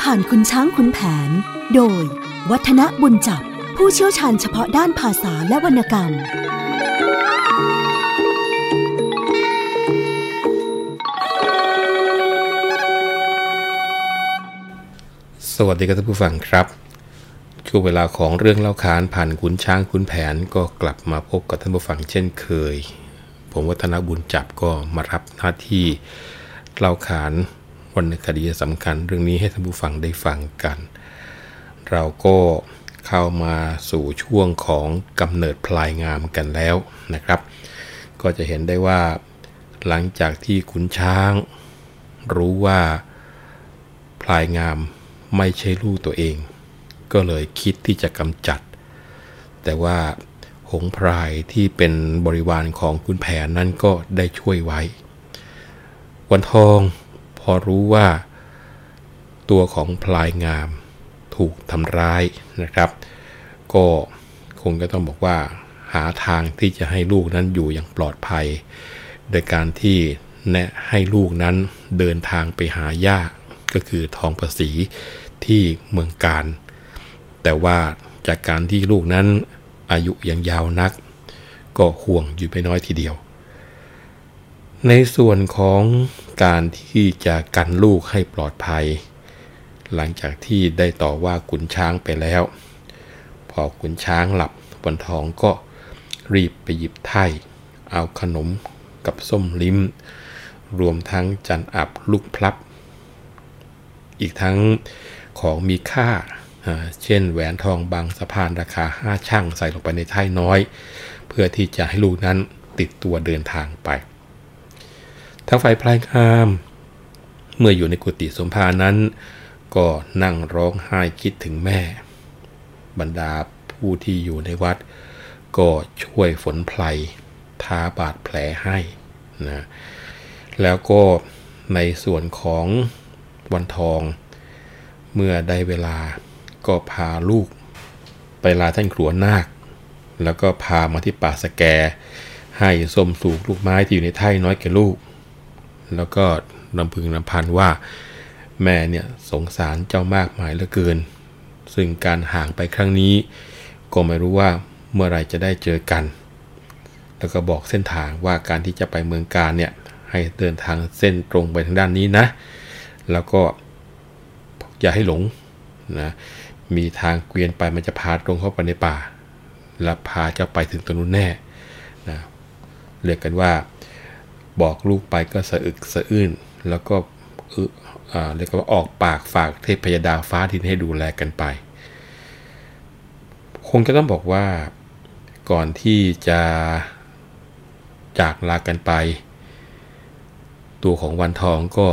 ผ่านคุณช้างคุณแผน โดย วัฒนบุญจับ ผู้เชี่ยวชาญเฉพาะด้านภาษาและวรรณกรรม สวัสดีครับท่านผู้ฟังครับ ช่วงเวลาของเรื่องเล่าขานผ่านขุนช้างขุนแผนก็กลับมาพบกับท่านผู้ฟังเช่นเคย ผมวัฒนบุญจับก็มารับหน้าที่เล่าขาน วรรณคดีสำคัญ เรื่องนี้ให้ท่านผู้ฟังได้ฟังกัน เราก็เข้ามาสู่ช่วงของกำเนิดพลายงามกันแล้วนะครับ ก็จะเห็นได้ว่าหลังจากที่ขุนช้าง รู้ว่าพลายงามไม่ใช่ลูกตัวเอง ก็เลยคิดที่จะกำจัด แต่ว่าหงพรายที่เป็นบริวารของคุณแผนนั้นก็ได้ช่วยไว้ วันทอง อรู้ว่า ตัวของพลายงามถูกทำร้ายนะครับ ก็คงจะต้องบอกว่า หาทางที่จะให้ลูกนั้นอยู่อย่างปลอดภัย โดยการที่แนะให้ลูกนั้นเดินทางไปหาย่าก็คือทองประสีที่เมืองการ แต่ว่าจากการที่ลูกนั้นอายุยังยาวนัก ก็ห่วงอยู่ไม่น้อยทีเดียว ในส่วนของการที่จะกันลูกให้ปลอดภัย หลังจากที่ได้ต่อว่าขุนช้างไปแล้ว พอขุนช้างหลับวันทองก็รีบไปหยิบไถ่เอาขนมกับส้มลิ้ม รวมทั้งจันอับลูกพลับ อีกทั้งของมีค่า เช่นแหวนทองบางสะพานราคาห้าช่างใส่ลงไปในไถ่น้อย เพื่อที่จะให้ลูกนั้นติดตัวเดินทางไป ทั้งฝ่ายพลายงาม เมื่ออยู่ในกุฏิสมภานั้น ก็นั่งร้องไห้คิดถึงแม่ บรรดาผู้ที่อยู่ในวัด ก็ช่วยฝนไพลทาบาดแผลให้นะแล้วก็ในส่วนของวันทอง เมื่อได้เวลาก็พาลูก ไปลาท่านครัวนาค แล้วก็พามาที่ป่าสแก ให้ส้มสูกลูกไม้ที่อยู่ในไถ่น้อยแก่ลูก แล้วก็ลำพึงลำพันว่าแม่เนี่ยสงสารเจ้ามากมายเหลือเกิน ซึ่งการห่างไปครั้งนี้ ก็ไม่รู้ว่าเมื่อไรจะได้เจอกัน แล้วก็บอกเส้นทางว่าการที่จะไปเมืองการเนี่ยให้เดินทางเส้นตรงไปทางด้านนี้นะ แล้วก็อย่าให้หลงนะมีทางเกวียนไปมันจะพาตรงเข้าไปในป่า และพาเจ้าไปถึงตรงนู้นแน่นะเรียกกันว่า บอกลูกไปก็สะอึกสะอื้นแล้วก็เรียกว่าออกปากฝากเทพยดาฟ้าดินให้ดูแลกันไป คงจะต้องบอกว่าก่อนที่จะจากลากันไป ตัวของวันทองก็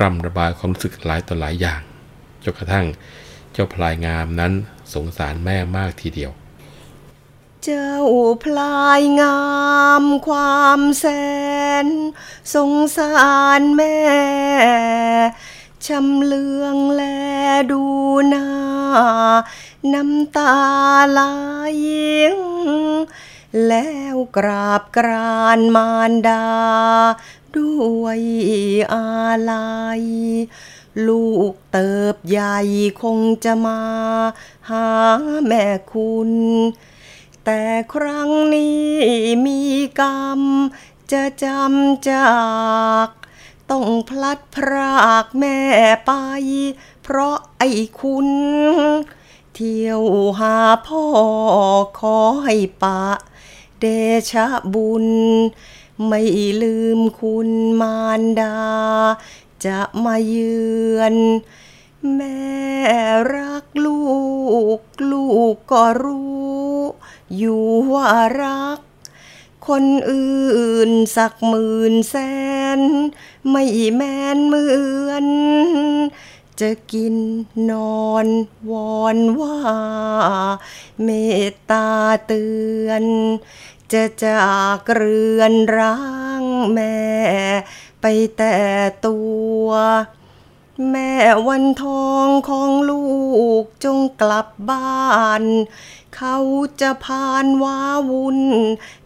ร่ำระบายความรู้สึกหลายต่อหลายอย่างจนกระทั่งเจ้าพลายงามนั้นสงสารแม่มากทีเดียว เจ้าพลายงามความแสน สงสารแม่ชำเลืองแลดูหน้า น้ำตาไหลแล้วกราบกรานมารดา ด้วยอาลัย ลูกเติบใหญ่คงจะมา หาแม่คุณ แต่ครั้งนี้มีกรรม จะจำจาก ต้องพลัดพรากแม่ไป เพราะไอ้คุณ เที่ยวหาพ่อขอให้ปะ เดชะบุญ ไม่ลืมคุณมารดา จะมาเยือนแม่รักลูก ลูกก็รู้ อยู่ว่ารัก คนอื่นสักหมื่นแสน ไม่แมนเหมือน จะกินนอนวอนว่า เมตตาเตือน จะจากเรือนร้างแม่ไปแต่ตัว แม่วันทองของลูกจงกลับบ้าน เขาจะพานว้าวุ่น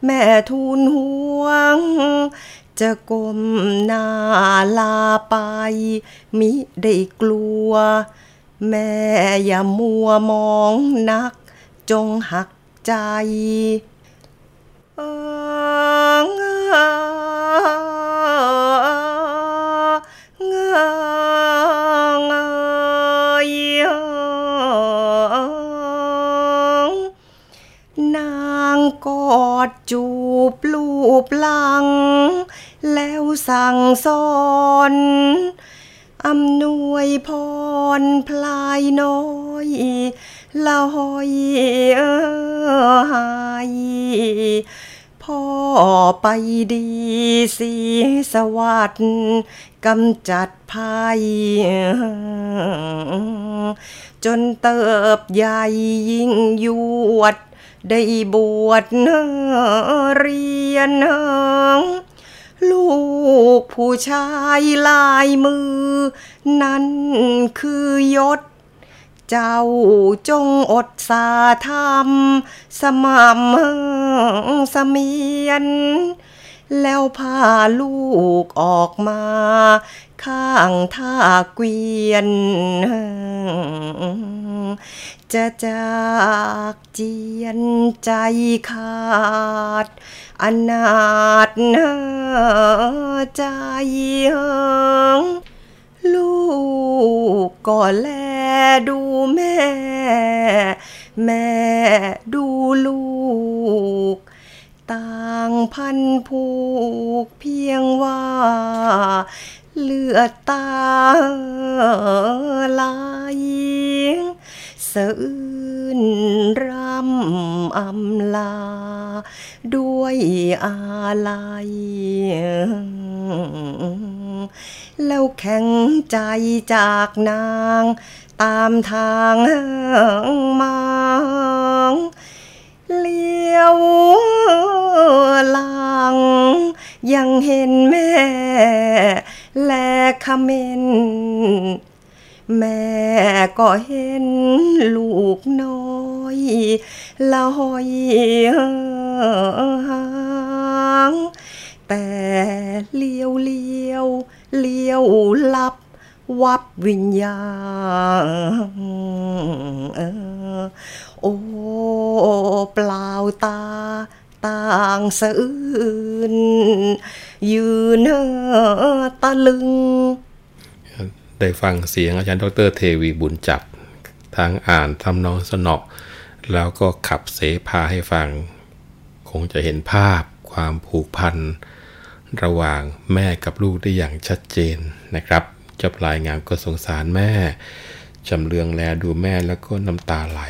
แม่ทูลห่วง จะก้มหน้าลาไป มิได้กลัว แม่อย่ามัวมองนัก จงหักใจเนางกอดจูบลูบหลัง แล้วสั่งสอนอำนวยพรพลายน้อยละหอยเอย พ่อไปดีสีสวัสดิ์กำจัดภัยจนเติบใหญ่ยิ่งยวด ได้บวชเรียนลูกผู้ชายลายมือ นั้นคือยศ เจ้าจงอดสาธรรม สม่ำเสมียน แล้วพาลูกออกมา ข้างท่าเกวียน จะจากเจียนใจขาด อนาถใจ ลูกก็แลดูแม่ แม่ดูลูก ต่างพันผูกเพียงว่าเลือดตาไหล สะอื้นรำอำลา ด้วยอาลัยแล้วแข็งใจจากนาง ตามทางมังเลี้ยวหลัง ยังเห็นแม่ แลคเมน แม่ก็เห็นลูกน้อยลอยหางแต่เลี้ยวเลี้ยวเลี้ยวลับวับวิญญาณโอ้เปล่าตาต่างสะอื้นยืนตะลึง ได้ฟังเสียงอาจารย์ดรเทวีบุญจับทางอ่านทำนองสนอแล้วก็ขับเสพาให้ฟัง คงจะเห็นภาพความผูกพัน ระหว่างแม่กับลูกได้อย่างชัดเจนนะครับเจ้าพลายงามก็สงสารแม่จำเลืองแลดูแม่แล้วก็น้ำตาไหล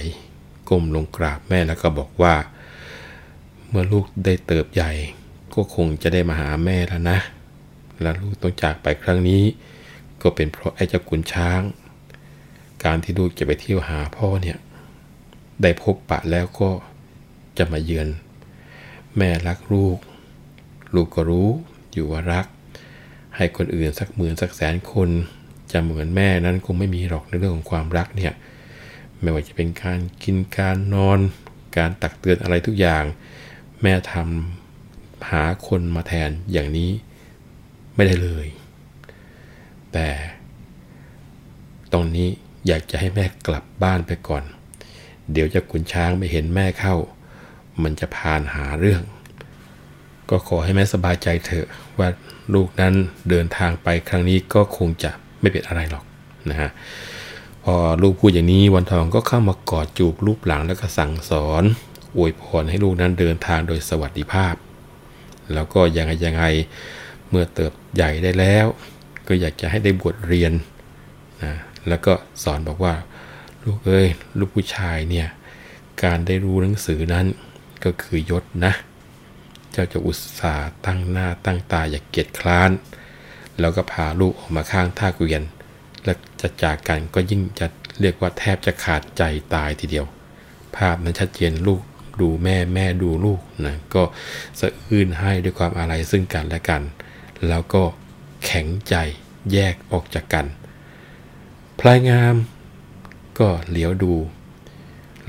ก้มลงกราบแม่แล้วก็บอกว่า เมื่อลูกได้เติบใหญ่ ก็คงจะได้มาหาแม่แล้วนะ แล้วลูกต้องจากไปครั้งนี้ ก็เป็นเพราะไอ้เจ้าขุนช้าง การที่ลูกจะไปเที่ยวหาพ่อเนี่ย ได้พบปะแล้วก็จะมาเยือน แม่รักลูก ลูกก็รู้อยู่ว่ารัก ให้คนอื่นสักหมื่นสักแสนคนจะเหมือนแม่นั้นคงไม่มีหรอกในเรื่องของความรักเนี่ย ไม่ว่าจะเป็นการกินการนอน การตักเตือนอะไรทุกอย่าง แม่ทำหาคนมาแทนอย่างนี้ไม่ได้เลย แต่ตรงนี้ อยากจะให้แม่กลับบ้านไปก่อน เดี๋ยวจะขุนช้างไม่เห็นแม่เข้า มันจะพานหาเรื่อง ก็ขอให้แม่สบายใจเถอะว่าลูกนั้นเดินทางไปครั้งนี้ก็คงจะไม่เป็นอะไรหรอกนะฮะพอลูกพูดอย่างนี้วันทองก็เข้ามากอดจูบรูปหลังแล้วก็สั่งสอนอวยพรให้ลูกนั้นเดินทางโดยสวัสดิภาพ แล้วก็ยังไงยังไงเมื่อเติบใหญ่ได้แล้ว ก็อยากจะให้ได้บวชเรียนนะ แล้วก็สอนบอกว่า ลูกเอ้ยลูกผู้ชายเนี่ยการได้รู้หนังสือนั้นก็คือยศนะ เจ้าจะอุตส่าห์ตั้งหน้าตั้งตาอย่าเกียจคร้าน แล้วก็พาลูกออกมาข้างท่าเกวียน และจะจากกันก็ยิ่งจะเรียกว่าแทบจะขาดใจตายทีเดียว ภาพนั้นชัดเจนลูกดูแม่แม่ดูลูกนะก็สะอื้นให้ด้วยความอาลัยซึ่งกันและกัน แล้วก็แข็งใจแยกออกจากกัน พลายงามก็เหลียวดู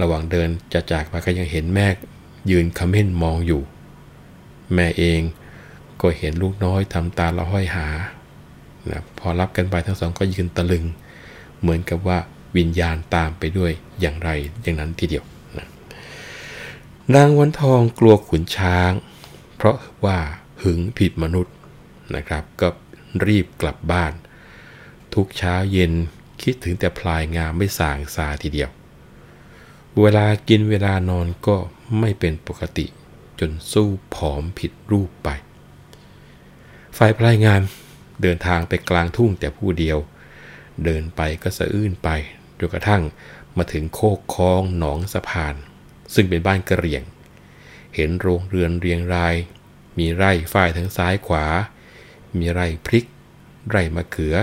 ระหว่างเดินจะจากไปก็ยังเห็นแม่ยืนคำเม่นมองอยู่ แม่เองก็เห็นลูกน้อยทำตาละห้อยหานะพอรับกันไปทั้งสองก็ยืนตะลึง เหมือนกับว่าวิญญาณตามไปด้วยอย่างไรอย่างนั้นทีเดียวนะนางวันทองกลัวขุนช้าง เพราะว่าหึงผิดมนุษย์นะครับ ก็รีบกลับบ้าน ทุกเช้าเย็น คิดถึงแต่พลายงามไม่สางซาทีเดียว เวลากินเวลานอนก็ไม่เป็นปกติ จนสู้ผอมผิดรูปไป ฝ่ายพลายงามเดินทางไปกลางทุ่งแต่ผู้เดียว เดินไปก็สะอื้นไปจนกระทั่งมาถึงโคกคลองหนองสะพาน ซึ่งเป็นบ้านกระเรียง เห็นโรงเรือนเรียงราย มีไร่ฝ้ายทั้งซ้ายขวา มีไร่พริก ไร่มะเขือ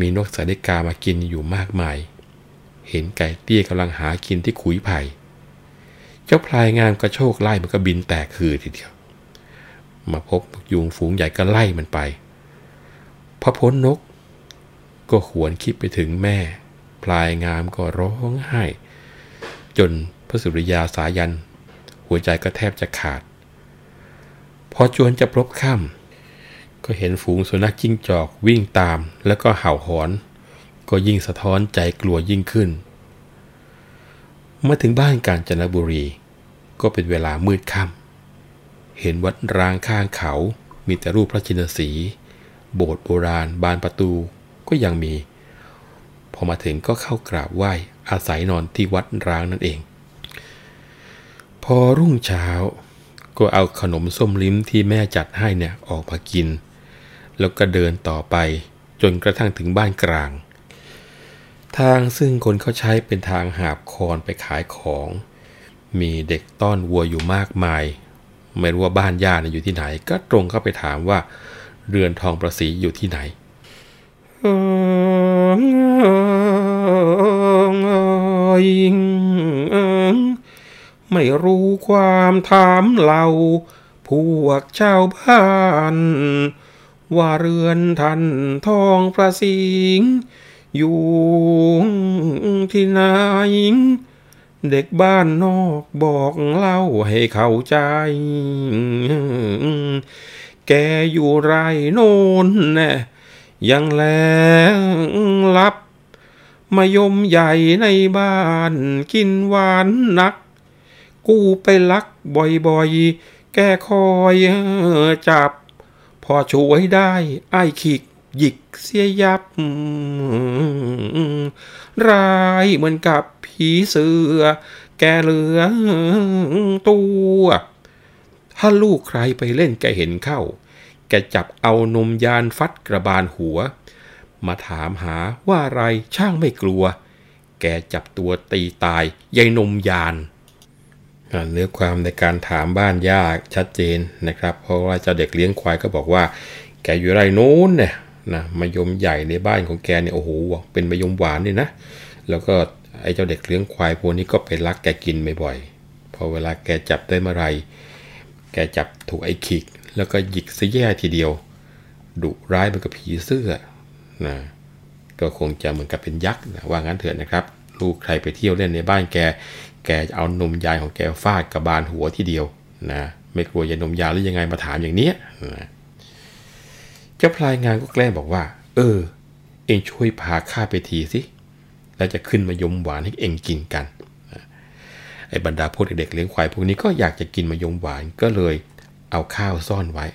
มีนกสาลิกามากินอยู่มากมาย เห็นไก่เตี้ยกำลังหากินที่ขุยไผ่ เจ้าพลายงามกระโชกไล่มันก็บินแตกคือทีเดียว มาพบยุงฝูงใหญ่ก็ไล่มันไป พอพ้นนก ก็ขวนคิดไปถึงแม่ พลายงามก็ร้องไห้ จนพระสุริยาสายัน หัวใจก็แทบจะขาด พอจวนจะพบค่ำ ก็เห็นฝูงสุนัขจิ้งจอกวิ่งตามแล้วก็เห่าหอน ก็ยิ่งสะท้อนใจกลัวยิ่งขึ้น เมื่อถึงบ้านกาญจนบุรี ก็เป็นเวลามืดค่ำเห็นวัดร้างข้างเขา มีแต่รูปพระชินสี โบสถ์โบราณ บานประตูก็ยังมี พอมาถึงก็เข้ากราบไหว้อาศัยนอนที่วัดร้างนั่นเอง พอรุ่งเช้าก็เอาขนมส้มลิ้มที่แม่จัดให้เนี่ยออกมากิน แล้วก็เดินต่อไป จนกระทั่งถึงบ้านกลาง ทางซึ่งคนเขาใช้เป็นทางหาบคอนไปขายของ มีเด็กต้อนวัวอยู่มากมาย ไม่รู้ว่าบ้านญาติอยู่ที่ไหน ก็ตรงเข้าไปถามว่า เรือนทองประสีอยู่ที่ไหนไม่รู้ความถามเรา พวกชาวบ้าน ว่าเรือนท่านทองประสิง อยู่ที่ไหนเด็กบ้านนอกบอกเล่าให้เข้าใจ แกอยู่ไรโน่นแน่ยังแลลับ มายมใหญ่ในบ้านกินหวานนัก กูไปลักบ่อยๆ แกคอยจับ พอช่วยได้ ไอ้ขิกหยิกเสียยับรายเหมือนกับผีเสือ แกเหลือตัว ถ้าลูกใครไปเล่นแกเห็นเข้า แกจับเอานมยานฟัดกระบาลหัว มาถามหาว่าอะไรช่างไม่กลัว แกจับตัวตีตายยายนมยาน เนื้อความในการถามบ้านยากชัดเจนนะครับ เพราะว่าเจ้าเด็กเลี้ยงควายก็บอกว่า แกอยู่ไรโน้นเนี่ยนะมายมใหญ่ในบ้านของแกเนี่ยโอ้โหเป็นมายมหวานนี่นะ แล้วก็ไอ้เจ้าเด็กเลี้ยงควายพวกนี้ก็ไปลักแกกินบ่อยๆพอเวลาแกจับได้เมื่อไรแกจับถูกไอ้ขิก แล้วก็หยิกซะแย่ทีเดียวดุร้ายเหมือนกับผีเสื้อนะก็คงจะเหมือนกับเป็นยักษ์นะว่างั้นเถอะนะครับ ลูกใครไปเที่ยวเล่นในบ้านแก แกจะเอานมยายของแกฟาดกับบานหัวทีเดียวนะไม่กลัวยานมยาหรือยังไงมาถามอย่างเนี้ยนะเจ้าพลายงานก็แกล้งบอกว่า เออ เองช่วยพาข้าไปทีสิแล้วจะขึ้นมายมหวานให้เองกินกันไอ้บรรดาพวกเด็กเลี้ยงควายพวกนี้ก็อยากจะกินมะยมหวานก็เลยเอาข้าวซ่อนไว้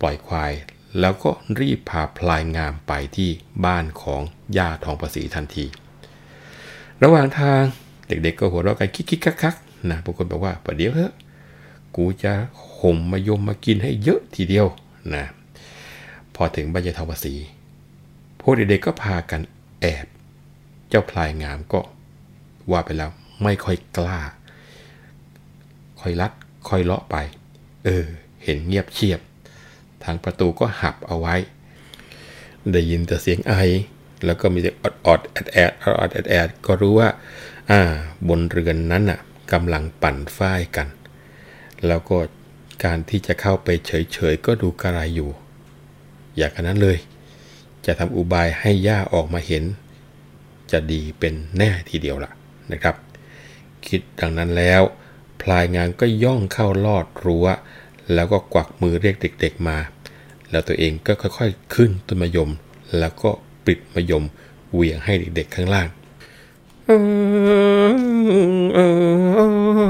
ปล่อยควาย แล้วก็รีบพาพลายงามไปที่บ้านของย่าทองประสีทันที ระหว่างทาง เด็กๆก็หัวเราะกันคิกๆคักๆนะบางคนบอกว่าประเดี๋ยวเถอะกูจะห่มมะยมมากินให้เยอะทีเดียวนะพอถึงบ้านย่าทองประศรีพวกเด็กๆก็พากันแอบ เจ้าพลายงามก็ว่าไปแล้วไม่ค่อยกล้าค่อยลัดค่อยเลาะไป เออ เห็นเงียบเชียบ ทางประตูก็หับเอาไว้ ได้ยินแต่เสียงไอ แล้วก็มีเสียงออดออดแอดแอดออดแอดแอดก็รู้ว่า อ่า บนเรือนนั้นน่ะกำลังปั่นฝ้ายกัน แล้วก็การที่จะเข้าไปเฉยๆก็ดูกระไรอยู่ อยากนั้นเลย จะทำอุบายให้ย่าออกมาเห็น จะดีเป็นแน่ทีเดียวล่ะนะครับ คิดดังนั้นแล้ว พลายงานก็ย่องเข้าลอดรั้ว แล้วก็กวักมือเรียกเด็ก ๆมา แล้วตัวเองก็ค่อยๆ ขึ้นต้นมะยม แล้วก็ปิดมะยมเหวี่ยงให้เด็กๆข้างล่าง เออเอ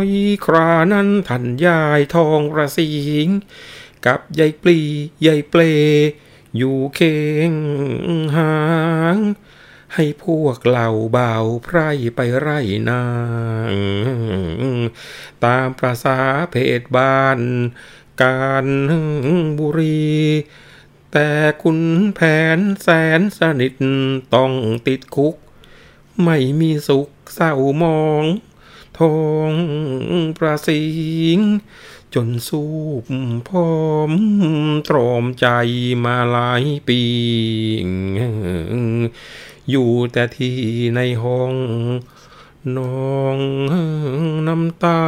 อครานั้นท่านยายทองประสิงกับยายปลียายเปล อยู่เคียงหาง ให้พวกเหล่าเบาไพร่ไปไร่นาง ตามประษาเพศบ้าน การบุรี แต่คุณแผนแสนสนิทต้องติดคุก ไม่มีสุขเศร้ามองทองประสิงจนสูบพร้อมตรอมใจมาหลายปี อยู่แต่ที่ในห้องนองน้ำตา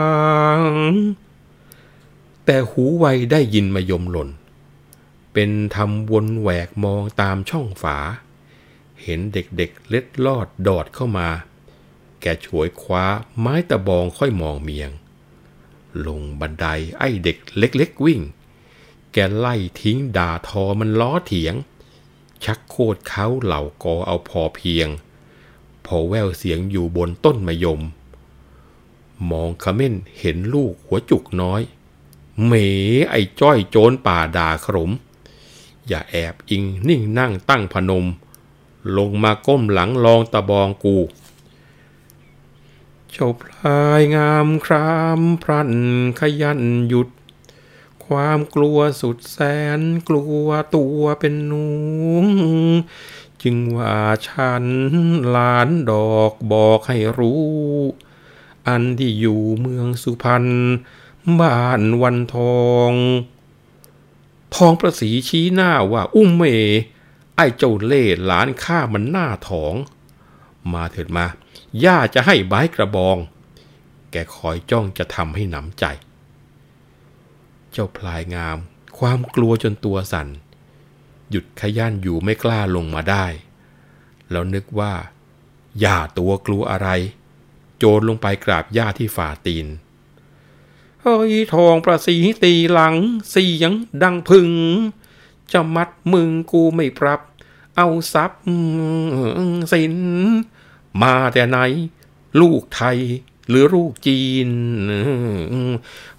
แต่หูไวได้ยินมายมหล่น เป็นทำวนแหวกมองตามช่องฝา เห็นเด็กๆ เล็ดลอดดอดเข้ามา แกฉวยคว้าไม้ตะบองค่อยมองเมียง ลงบันไดไอ้เด็กเล็กๆวิ่ง แกไล่ทิ้งด่าทอมันล้อเถียง ชักโคตรเขาเหล่ากอเอาพอเพียง พอแววเสียงอยู่บนต้นมะยม มองขม้นเห็นลูกหัวจุกน้อยเหมไอ้จ้อยโจรป่าด่าขรม อย่าแอบอิงนิ่งนั่งตั้งพนม ลงมาก้มหลังลองตะบองกูเจ้าพลายงามครามพรันขยันหยุด ความกลัวสุดแสนกลัวตัวเป็นหนูจึงว่าฉันหลานดอกบอกให้รู้ อันที่อยู่เมืองสุพรรณบ้านวันทอง ทองประสีชี้หน้าว่าอุ้มเม ไอ้เจ้าเล่หลานข้ามันหน้าถอง มาเถิดมา ย่าจะให้ไม้กระบอง แกคอยจ้องจะทำให้หนำใจ เจ้าพลายงาม ความกลัวจนตัวสั่น หยุดขยันอยู่ไม่กล้าลงมาได้ แล้วนึกว่าย่าตัวกลัวอะไร โจรลงไปกราบย่าที่ฝ่าตีนเฮ้ยทองประสีตีหลัง เสียงดังพึงจะมัดมึงกูไม่ปรับ เอาซับสิน มาแต่ไหน ลูกไทยหรือลูกจีน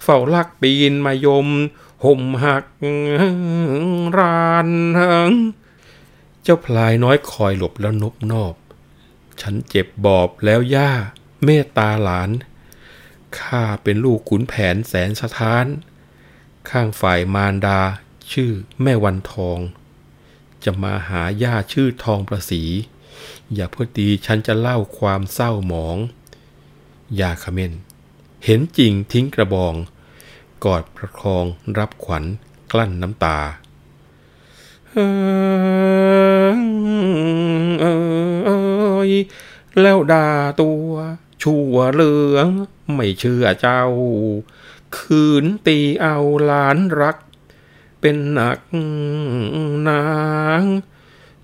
เฝ้าลักปีนมายม ห่มหักรานเจ้าพลายน้อยคอยหลบแล้วนบนอบ ฉันเจ็บบอบแล้วย่า เมตตาหลาน ข้าเป็นลูกขุนแผนแสนสถาน ข้างฝ่ายมารดาชื่อแม่วันทอง จะมาหาย่าชื่อทองประสี อย่าเพื่อตีฉันจะเล่าความเศร้าหมอง ยาขเมนเห็นจริงทิ้งกระบอง กอดประคองรับขวัญกลั้นน้ำตาเอแล้วด่าตัวชั่วเหลือง ไม่เชื่อเจ้า คืนตีเอาหลานรัก เป็นหนักนาง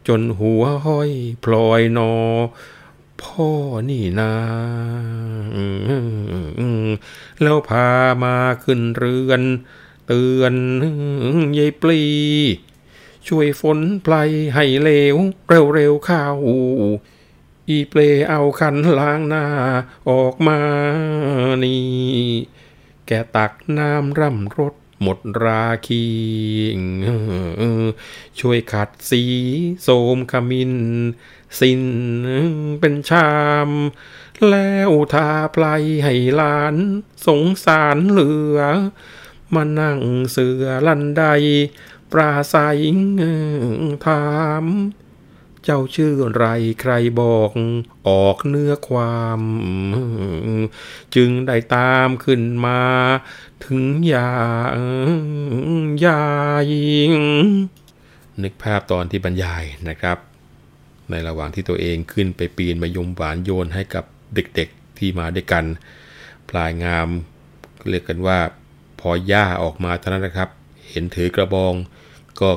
จนหัวห้อยพลอยนอ พ่อนี่นาแล้วพามาขึ้นเรือน เตือนยายปลี ช่วยฝนไพลให้เลว เร็วๆข้าวอีเปลเอาขันล้างหน้าออกมานี่ แกตักน้ำร่ำรด หมดราคีช่วยขัดสีโสมขมินสินเป็นชาม แล้วทาไพลให้หลาน สงสารเหลือ มานั่งเสือลันไดปราศัยถาม เจ้าชื่อไรใครบอกออกเนื้อความ จึงได้ตามขึ้นมา ถึงยายายิง นึกภาพตอนที่บรรยายนะครับ ในระหว่างที่ตัวเองขึ้นไปปีนมายมหวานโยนให้กับเด็กๆที่มาด้วยกัน พลายงามเรียกกันว่า พอย่าออกมาเท่านั้นนะครับ เห็นถือกระบอง ก็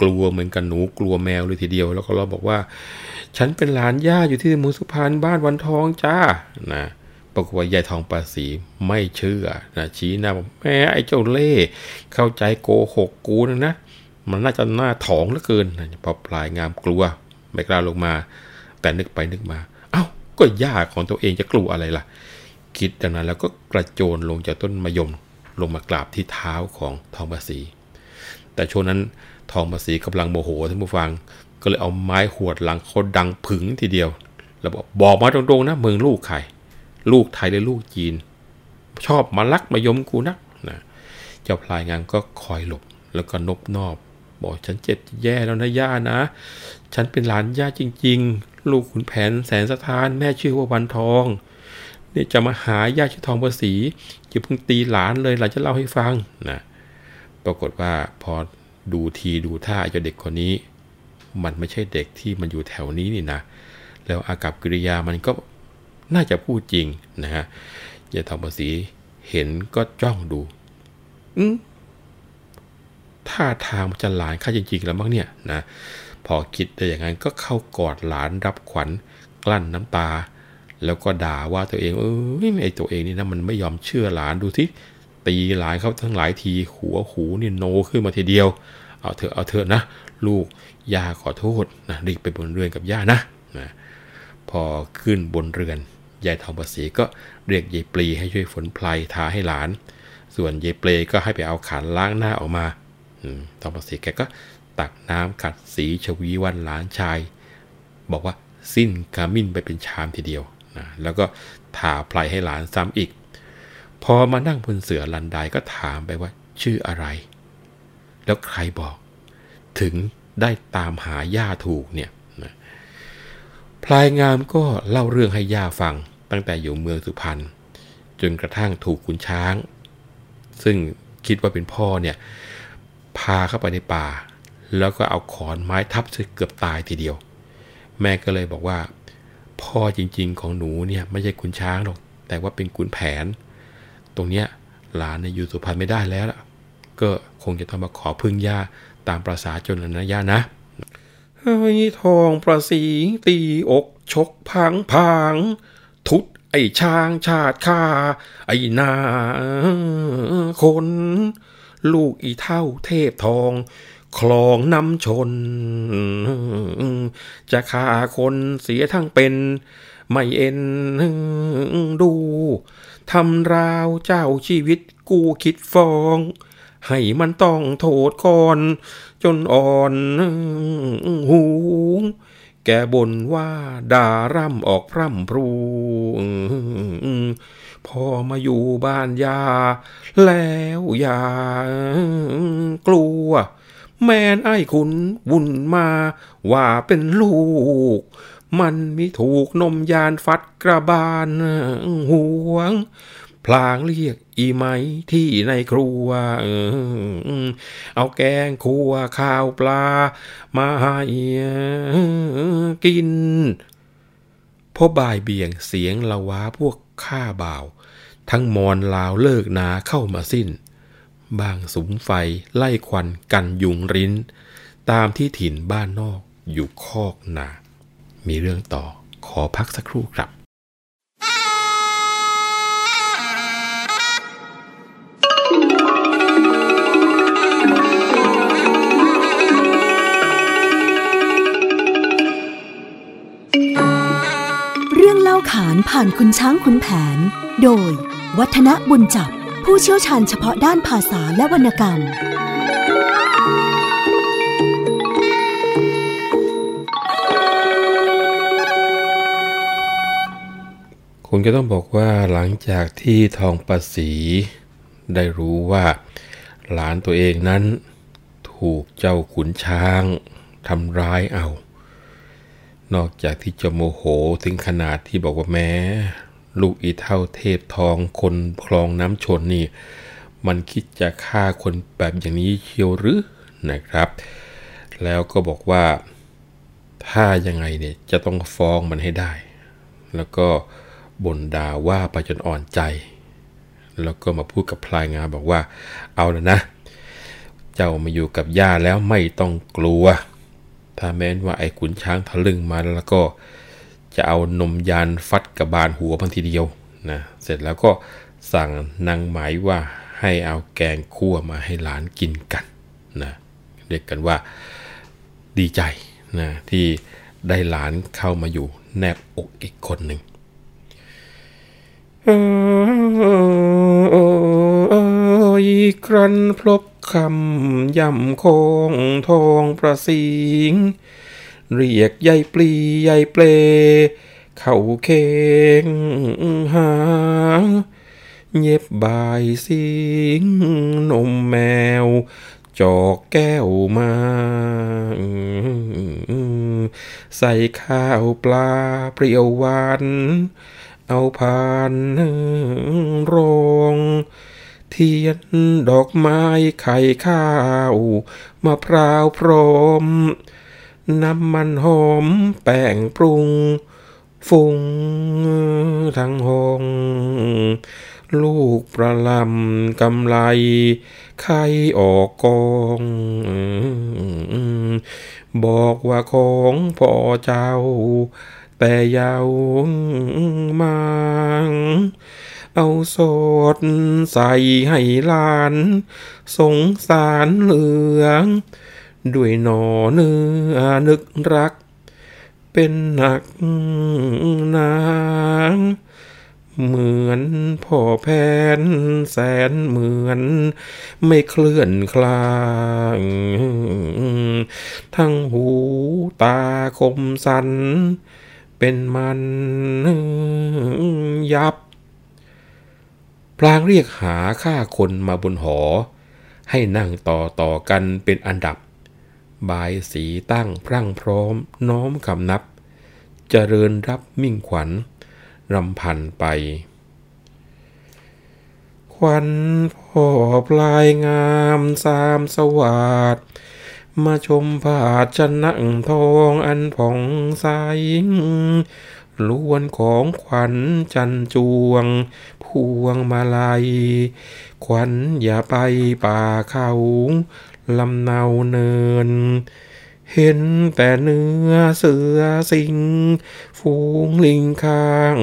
กลัวเหมือนกันหนูกลัวแมวเลยทีเดียว แล้วก็เราบอกว่า ฉันเป็นหลานย่าอยู่ที่มูสุพรรณบ้านวันทองจ้านะ ปรากฏว่ายายทองปาสีไม่เชื่อนะชี้หน้าบอกแม่ไอ้เจ้าเล่เข้าใจโกหกกูนะนะ มันน่าจะหน้าถองเหลือเกินนะพอปลายงามกลัวไม่กล้าลงมา แต่นึกไปนึกมา เอ้าก็ย่าของตัวเองจะกลัวอะไรล่ะ คิดดังนั้นแล้วก็กระโจนลงจากต้นมะยมลงมากราบที่เท้าของทองภาษี แต่ช่วงนั้นทองภาษีกำลังโมโหท่านผู้ฟัง ก็เลยเอาไม้หวดหลังเขาดังผึงทีเดียว แล้วบอกบอกมาตรงๆนะมึงลูกใคร ลูกไทยหรือลูกจีน ชอบมาลักมายมกูนักนะเจ้าพลายงานก็คอยหลบแล้วก็นบนอบบอกฉันเจ็บแย่แล้วนะย่านะ ฉันเป็นหลานย่าจริง ๆ ลูกขุนแผนแสนสถานแม่ชื่อว่าวันทองเนี่ยจะมาหาย่าชื่อทองประสีอย่าเพิ่งตีหลานเลยหลานจะเล่าให้ฟังนะปรากฏว่าพอดูทีดูท่าเจ้าเด็กคนนี้ มันไม่ใช่เด็กที่มันอยู่แถวนี้นี่นะ แล้วอากับกิริยามันก็ น่าจะพูดจริงนะฮะยายทองประสีเห็นก็จ้องดูอืมท่าทางมันจะหลานข้าจริงๆแล้วมั้งเนี่ยนะพอคิดได้อย่างนั้นก็เข้ากอดหลานรับขวัญกลั้นน้ำตา แล้วก็ด่าว่าตัวเองเออไอตัวเองนี่นะมันไม่ยอมเชื่อหลานดูสิตีหลานเขาทั้งหลายทีหัวหูนี่โนขึ้นมาทีเดียว เอาเถอะเอาเถอะนะ ลูกย่าขอโทษนะรีบไปบนเรือนกับย่านะนะพอขึ้นบนเรือน ยายทองประสีก็เรียกยายปลีให้ช่วยฝนพลายทาให้หลาน ส่วนยายเปลก็ให้ไปเอาขันล้างหน้าออกมาทองประสีแกก็ตักน้ำขัดสีชวีวันหลานชาย บอกว่าสิ้นกามินไปเป็นชามทีเดียวนะแล้วก็ถาพลายให้หลานซ้ำอีก พอมานั่งบนเสือลันไดก็ถามไปว่าชื่ออะไร แล้วใครบอก ถึงได้ตามหาย่าถูกเนี่ย พลายงามก็เล่าเรื่องให้ย่าฟังตั้งแต่อยู่เมืองสุพรรณจนกระทั่งถูกขุนช้าง ซึ่งคิดว่าเป็นพ่อเนี่ยพาเข้าไปในป่า แล้วก็เอาขอนไม้ทับจนเกือบตายทีเดียว แม่ก็เลยบอกว่า พ่อจริง ๆ ของหนูเนี่ยไม่ใช่ขุนช้างหรอก แต่ว่าเป็นขุนแผน ตรงเนี้ยหลานเนี่ยอยู่สุพรรณไม่ได้แล้วล่ะก็คงจะต้องมาขอพึ่งย่าตามประษาจนอนะย่านะ เฮ้ทองประสีตีอกชกพังพังทุดไอ้ช้างชาติข้าไอ้นาคน ลูกอีเท่าเทพทองคลองน้ำชน จะฆ่าคนเสียทั้งเป็น ไม่เอ็นดูทำราวเจ้าชีวิตกูคิดฟอง ให้มันต้องโทษก่อน จนอ่อนหูแกบ่นว่าด่าร่ำออกพร่ำพรูพอมาอยู่บ้านยา แล้วยากลัว แม่นไอ้คุณวุ่นมา ว่าเป็นลูก มันมีถูกนมยานฟัดกระบาลห่วง พลางเรียกอีไหมที่ในครัว เอาแกงคัวข้าวปลา มาให้กินพอบ่ายเบี่ยงเสียงละว้าพวกข้าบ่าว ทั้งมอนลาวเลิกนาเข้ามาสิ้น บางสุมไฟไล่ควันกันยุงริ้น ตามที่ถิ่นบ้านนอกอยู่คอกนา มีเรื่องต่อขอพักสักครู่ครับ ผ่านคุณช้างคุณแผน โดย วัฒนบุญจับ ผู้เชี่ยวชาญเฉพาะด้านภาษาและวรรณกรรม คงจะต้องบอกว่าหลังจากที่ทองประสีได้รู้ว่า หลานตัวเองนั้น ถูกเจ้าขุนช้างทำร้ายเอา นอกจากที่จะโมโหถึงขนาดที่บอกว่าแม้ ลูกอีเท่าเทพทองคนคลองน้ำชนนี่ มันคิดจะฆ่าคนแบบอย่างนี้เชียวหรือนะครับ แล้วก็บอกว่าถ้ายังไงเนี่ยจะต้องฟ้องมันให้ได้ แล้วก็บ่นด่าว่าไปจนอ่อนใจ แล้วก็มาพูดกับพลายงาบอกว่า เอาแล้วนะ เจ้ามาอยู่กับย่าแล้วไม่ต้องกลัว ถ้าแม้นว่าไอ้ขุนช้างทะลึ่งมาแล้วก็จะเอานมยานฟัดกับบานหัวพันทีเดียวนะเสร็จแล้วก็สั่งนางหมายว่าให้เอาแกงคั่วมาให้หลานกินกันนะเรียกกันว่าดีใจนะที่ได้หลานเข้ามาอยู่แนบอกอีกคนหนึ่ง ครันพลบคำย่ำคงทองประสิง เรียกใยปลีใยเปล เข่าเคงหางเย็บบายสิงนมแมว จอกแก้วมา ใส่ข้าวปลาเปรี้ยวหวานเอาผ่านโรง ทียนดอกไม้ไข่ข้าวมะพร้าวพรม น้ำมันหอมแป้งปรุง ฟุ้งทั้งห้องลูกประลำกำไลไข่ออกกอง บอกว่าของพ่อเจ้า แต่ยาวมัง เอาสดใส่ให้ลาน สงสารเหลือง ด้วยหนอเนื้อนึกรัก เป็นหนักนางเหมือนพ่อแพนแสนเหมือน ไม่เคลื่อนคลาง ทั้งหูตาคมสัน เป็นมันยับ พลางเรียกหาฆ่าคนมาบนหอ ให้นั่งต่อต่อกันเป็นอันดับ บายสีตั้งพรั่งพร้อมน้อมคำนับ เจริญรับมิ่งขวัญรำพันไปควันพ่อปลายงามสามสวัสดมาชมผาชนะทองอันผ่องใส ล้วนของขวัญจันจวง พวงมาลัย ขวัญอย่าไปป่าเขาลำเนาเนิน เห็นแต่เนื้อเสือสิง ฟูงลิงข้าง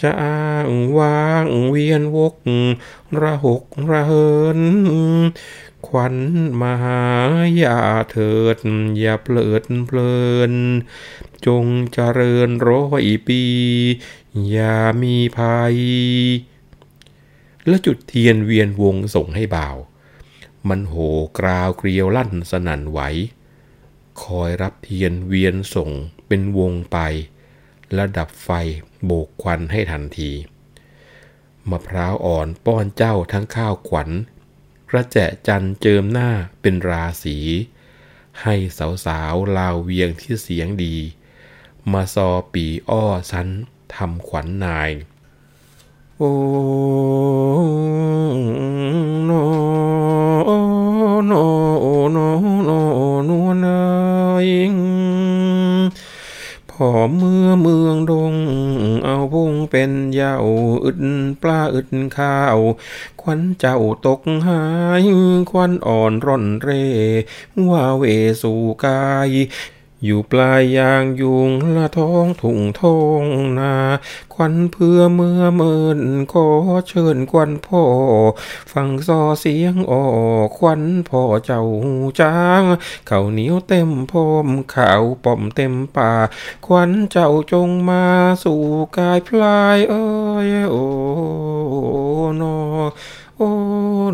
จะอ้างว้างเวียนวก ระหกระเหิน ขวัญมหาอย่าเถิด อย่าเพลิดเพลิน จงเจริญร้อยปี อย่ามีภัย และจุดเทียนเวียนวงส่งให้บ่าว มันโหกราวเกลียวลั่นสนั่นไหว คอยรับเทียนเวียนส่งเป็นวงไปและดับไฟโบกควันให้ทันที มะพร้าวอ่อนป้อนเจ้าทั้งข้าวขวัญกระแจจันเจิมหน้าเป็นราศี ให้สาวๆลาวเวียงที่เสียงดี มาซอปีอ้อสันทำขวัญนาย โอ้โนโนโอ้โนโนนวลเอยพอเมื่อเมืองดง เอาพงเป็นยาวอึดปลาอึดข้าว ควันเจ้าตกหาย ควันอ่อนร่อนเร่ว่าเวสู่กาย อยู่ปลายยางยุงละท้องถุงทองนา ควันเพื่อเมื่อเมินขอเชิญควันพ่อ ฟังซอเสียงออกควันพ่อเจ้าจางข้าวเหนียวเต็มพรมข้าวป่อมเต็มป่า ควันเจ้าจงมาสู่กายพลายเอ้ยโอ้นอโอ้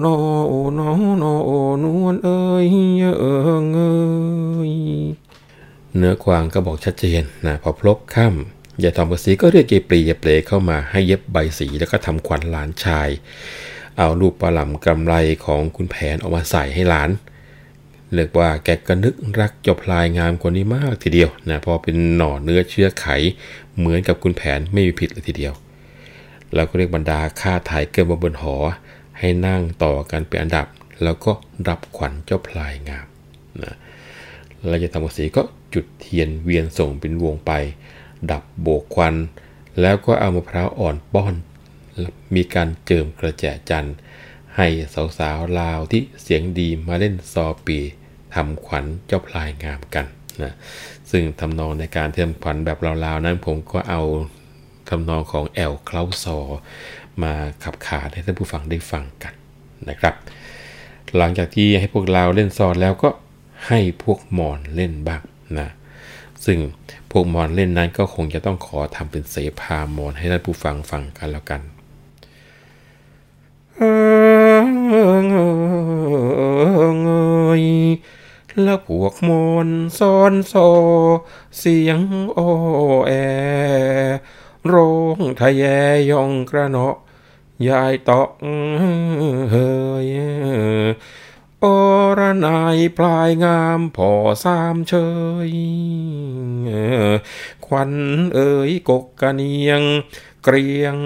นอโอ้นอนอโอ้นวลเอ้ยเงเอ้ย เนื้อควางก็บอกชัดเจนนะพอพลบค่ำยายทองประสีก็เรียกเยปรียายเปลเข้ามาให้เย็บใบสีแล้วก็ทำขวัญหลานชาย เอาลูกปลาหลำกำไรของคุณแผนออกมาใส่ให้หลานเรียกว่าแกก็นึกรักจบลายงามคนนี้มากทีเดียวนะพอเป็นหน่อเนื้อเชื้อไข เหมือนกับคุณแผนไม่มีผิดเลยทีเดียว แล้วก็เรียกบรรดาข้าไทยเกินมาบนหอ ให้นั่งต่อกันเป็นอันดับ แล้วก็รับขวัญเจ้าพลายงามนะแล้วจะทำกสีก็ จุดเทียนเวียนส่งเป็นวงไป ดับโบกควัน แล้วก็เอามะพร้าวอ่อนป้อน มีการเจิมกระแจจันทร์ ให้สาวๆลาวที่เสียงดีมาเล่นซอปีทำขวัญเจ้าพลายงามกันนะซึ่งทำนองในการเทำขวัญแบบลาวๆนั้นผมก็เอาทำนองของแอลเคลาซอมาขับขาให้ท่านผู้ฟังได้ฟังกันนะครับ หลังจากที่ให้พวกเราเล่นซอแล้วก็ให้พวกมอนเล่นบ้าง นะซึ่งพวกมอนเล่นนั้นก็คงจะต้องขอทำเป็นเสพามอนให้ท่านผู้ฟังฟังกันแล้วกันแล้วพวกมอนซ้อนโซเสียงโอแอร้องทะแยยองกระเนาะยายตอกเฮย รนายปลายงามพอสามเชยควันเอ๋ยกกกะเนียง เกรียง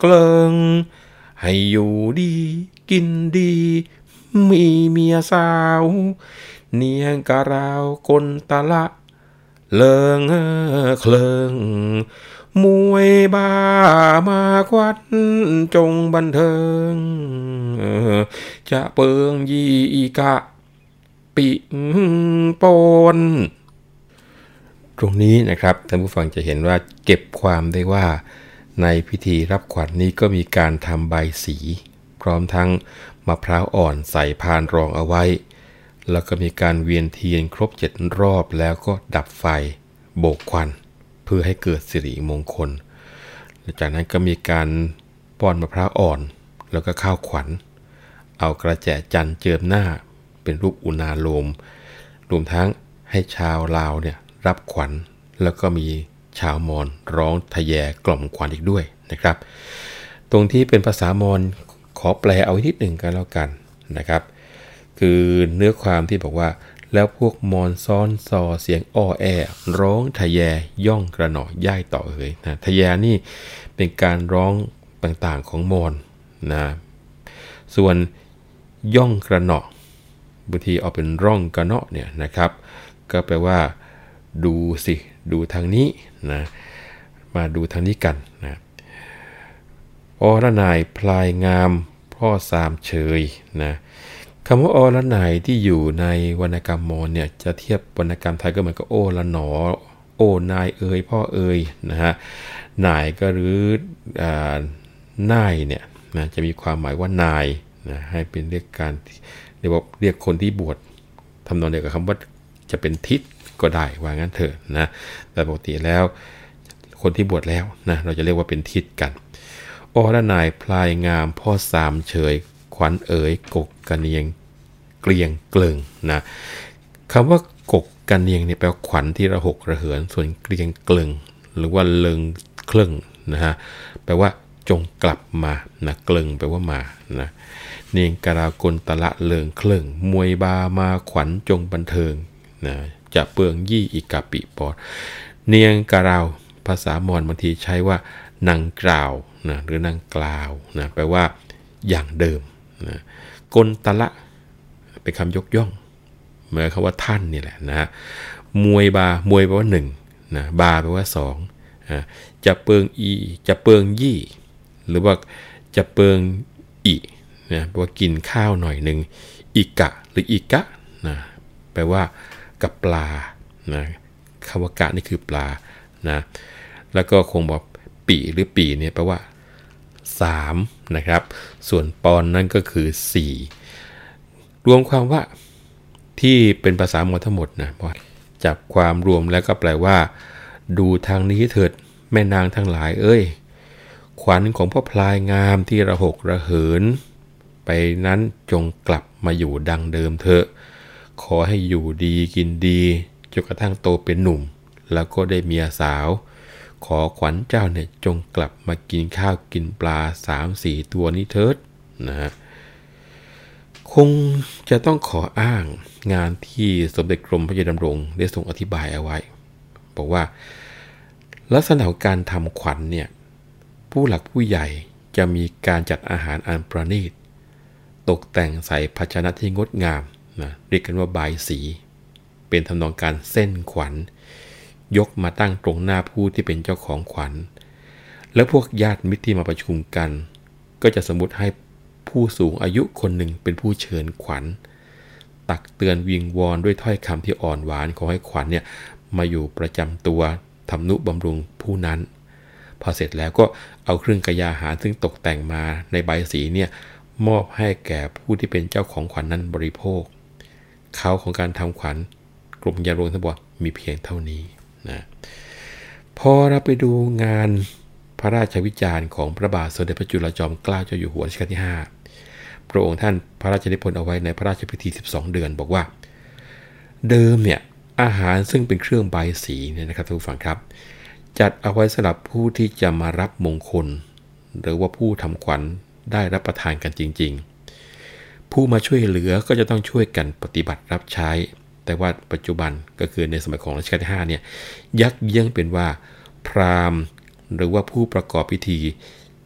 เกลิง ให้อยู่ดีกินดี มีเมียสาว เนียงกะราวคนตะละ เลิงเคลิง มวยบามาควัดจงบันเทิง จะเปิงยีกะ ปิปนตรงนี้นะครับท่านผู้ฟังจะเห็นว่าเก็บความได้ว่าในพิธีรับขวัญนนี้ก็มีการทำใบสี พร้อมทั้งมะพร้าวอ่อนใส่พานรองเอาไว้ แล้วก็มีการเวียนเทียนครบเจ็ดรอบแล้วก็ดับไฟโบกควัน เพื่อให้เกิดสิริมงคล จากนั้นก็มีการป้อนมะพร้าวอ่อน แล้วก็ข้าวขวัญ เอากระแจจันเจิมหน้าเป็นรูปอุณาโลม รวมทั้งให้ชาวลาวเนี่ยรับขวัญ แล้วก็มีชาวมอญร้องทะแยกล่อมขวัญอีกด้วยนะครับ ตรงที่เป็นภาษามอญขอแปลเอาทิดหนึ่งกันแล้วกันนะครับ คือเนื้อความที่บอกว่า แล้วพวกมอนซ้อนซอเสียงอ้อแอ ร้องทะแยย่องกระหน่อย่ายต่อเอยนะทะแยนี่เป็นการร้องต่างๆของมอนนะส่วนย่องกระหน่อบางทีเอาเป็นร่องกระเนาะเนี่ยนะครับ ก็แปลว่า ดูสิดูทางนี้นะมาดูทางนี้กันนะอรนายพลายงามพ่อสามเฉยนะ คำว่าอละนายที่อยู่ในวรรณกรรมมอญเนี่ยจะเทียบวรรณกรรมไทยก็เหมือนกับโอละหนอ โอนายเอ่ยพ่อเอยนะฮะนายก็หรือนายเนี่ยนะจะมีความหมายว่านายนะให้เป็นเรียกการเรียกว่าเรียกคนที่บวชทำนองเดียวกับคำว่าจะเป็นทิศก็ได้ว่างั้นเถอะนะแต่ปกติแล้วคนที่บวชแล้วนะเราจะเรียกว่าเป็นทิศกันอละนายพลายงามพ่อสามเฉย ขวัญเอ๋ยกกกระเนียงเกลียงเกลิงนะคำว่ากกกระเนียงเนี่ยแปลว่าขวัญที่ระหกระเหิน ส่วนเกลียงเกลิงหรือว่าเลิงเครืองนะฮะแปลว่าจงกลับมานะเกลิงแปลว่ามานะเนียงกรากลตะละเลิงเครืองมวยบามาขวัญจงบันเทิงนะจะเปลืองยี่อีกาปิปอดเนียงกราวภาษามอญบางทีใช้ว่านางกล่าวนะหรือนางกล่าวนะแปลว่าอย่างเดิม นะกลตะละเป็นคำยกย่องหมายคำว่าท่านนี่แหละนะฮะมวยบามวยแปลว่าหนึ่งนะบาแปลว่าสองจะเปิงอีจะเปิงยี่ หรือว่าจะเปิงอีนะแปลว่ากินข้าวหน่อยหนึ่งอีกะหรืออีกะนะแปลว่ากับปลานะคำว่ากะนี่คือปลานะแล้วก็คงบอกปีหรือปีเนี่ยแปลว่า 3นะครับ ส่วนปอนนั่นก็คือ 4 รวมความว่าที่เป็นภาษามอญทั้งหมดนะจับความรวมแล้วก็แปลว่า ดูทางนี้เถิดแม่นางทั้งหลายเอ้ย ขวัญของพ่อพลายงามที่ระหกระเหิน ไปนั้นจงกลับมาอยู่ดังเดิมเถอะ ขอให้อยู่ดีกินดีจนกระทั่งโตเป็นหนุ่ม แล้วก็ได้เมียสาว ขอขวัญเจ้าเนี่ยจงกลับมากินข้าวกินปลาสามสี่ตัวนี้เถิดนะฮะคงจะต้องขออ้างงานที่สมเด็จกรมพระยาดำรงได้ทรงอธิบายเอาไว้ บอกว่า ลักษณะของการทำขวัญเนี่ยผู้หลักผู้ใหญ่จะมีการจัดอาหารอันประณีต ตกแต่งใส่ภาชนะที่งดงามนะเรียกกันว่าบายสี เป็นทำนองการเส้นขวัญ ยกมาตั้งตรงหน้าผู้ที่เป็นเจ้าของขวัญ แล้วพวกญาติมิตรที่มาประชุมกัน ก็จะสมมติให้ผู้สูงอายุคนหนึ่งเป็นผู้เชิญขวัญ ตักเตือนวิงวอนด้วยถ้อยคำที่อ่อนหวานขอให้ขวัญเนี่ยมาอยู่ประจำตัวทำนุบำรุงผู้นั้น พอเสร็จแล้วก็เอาเครื่องกระยาหารซึ่งตกแต่งมาในใบสีเนี่ยมอบให้แก่ผู้ที่เป็นเจ้าของขวัญนนั้นบริโภค เขาของการทำขวัญกลุ่มยาโรงท่านบอกมีเพียงเท่านี้ นะพอเราไปดูงานพระราชวิจารณ์ของพระบาทสมเด็จพระจุลจอมเกล้าเจ้าอยู่หัวรัชกาลที่ 5 พระองค์ท่านพระราชนิพนธ์เอาไว้ในพระราชพิธี 12 เดือนบอกว่า เดิมเนี่ยอาหารซึ่งเป็นเครื่องใบสีเนี่ยนะครับท่านผู้ฟังครับ จัดเอาไว้สำหรับผู้ที่จะมารับมงคล หรือว่าผู้ทำขวัญได้รับประทานกันจริง ๆ ผู้มาช่วยเหลือก็จะต้องช่วยกันปฏิบัติรับใช้ แต่ว่าปัจจุบันก็คือในสมัยของรัชกาลที่5เนี่ยยักเยี่ยงเป็นว่า พราหมณ์หรือว่าผู้ประกอบพิธี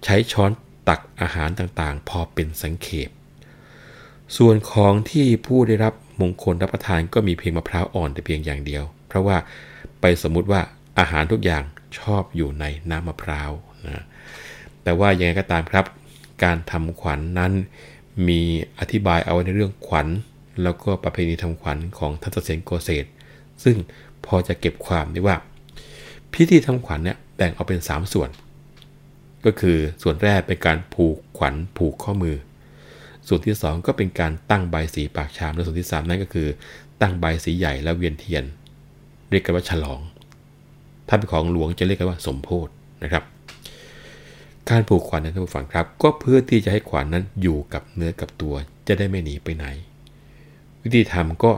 ใช้ช้อนตักอาหารต่างๆ พอเป็นสังเขป ส่วนของที่ผู้ได้รับมงคลรับประทานก็มีเพียงมะพร้าวอ่อนแต่เพียงอย่างเดียว เพราะว่าไปสมมุติว่าอาหารทุกอย่างชอบอยู่ในน้ำมะพร้าวนะแต่ว่ายังไงก็ตามครับ การทำขวัญนนั้นมีอธิบายเอาไว้ในเรื่องขวัญ แล้วก็ประเพณีทำขวัญของทัศเสนโกเศษซึ่งพอจะเก็บความได้ว่า พิธีทำขวัญเนี่ยแบ่งออกเป็น 3 ส่วน ก็คือส่วนแรกเป็นการผูกขวัญผูกข้อมือ ส่วนที่ 2 ก็เป็นการตั้งใบสีปากชามและส่วนที่ 3 นั่นก็คือ ตั้งใบสีใหญ่และเวียนเทียน เรียกกันว่าฉลอง ถ้าเป็นของหลวงจะเรียกกันว่าสมโพธนะครับ การผูกขวัญนั้นท่านผู้ฟังครับ ก็เพื่อที่จะให้ขวัญนนั้นอยู่กับเนื้อกับตัวจะได้ไม่หนีไปไหน วิธีทำก็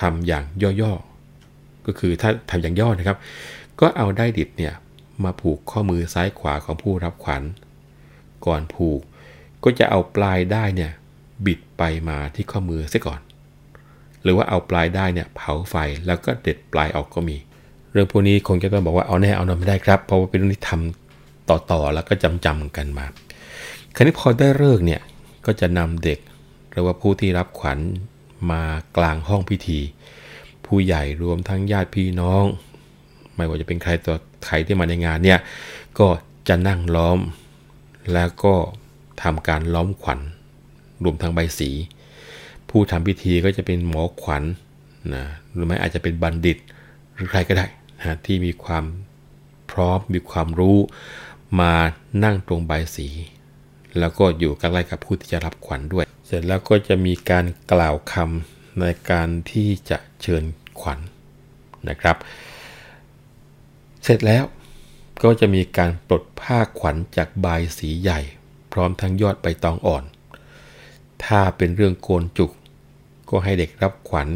ทำอย่างย่อๆ ก็คือถ้าทำอย่างย่อนะครับ ก็เอาได้ดิบเนี่ยมาผูกข้อมือซ้ายขวาของผู้รับขวัญ ก่อนผูกก็จะเอาปลายได้เนี่ยบิดไปมาที่ข้อมือซะก่อน หรือว่าเอาปลายได้เนี่ยเผาไฟแล้วก็เด็ดปลายออกก็มี เรื่องพวกนี้คงจะต้องบอกว่าเอาแน่เอานอนไม่ได้ครับ เพราะว่าเป็นเรื่องที่ทำต่อๆแล้วก็จำจำกันมา คราวนี้พอได้เลิกเนี่ยก็จะนำเด็กหรือว่าผู้ที่รับขวัญ มากลางห้องพิธี ผู้ใหญ่รวมทั้งญาติพี่น้อง ไม่ว่าจะเป็นใครตัวใครที่มาในงานเนี่ยก็จะนั่งล้อม แล้วก็ทำการล้อมขวัญรวมทั้งใบสี ผู้ทำพิธีก็จะเป็นหมอขวัญนะหรือไม่อาจจะเป็นบัณฑิตหรือใครก็ได้นะที่มีความพร้อมมีความรู้มานั่งตรงใบสี แล้วก็อยู่ใกล้กับผู้ที่จะรับขวัญด้วย เสร็จแล้วก็จะมีการกล่าวคำในการที่จะเชิญขวัญนะครับ เสร็จแล้วก็จะมีการปลดผ้าขวัญจากใบสีใหญ่ พร้อมทั้งยอดใบตองอ่อน ถ้าเป็นเรื่องโกนจุก ก็ให้เด็กรับขวัญ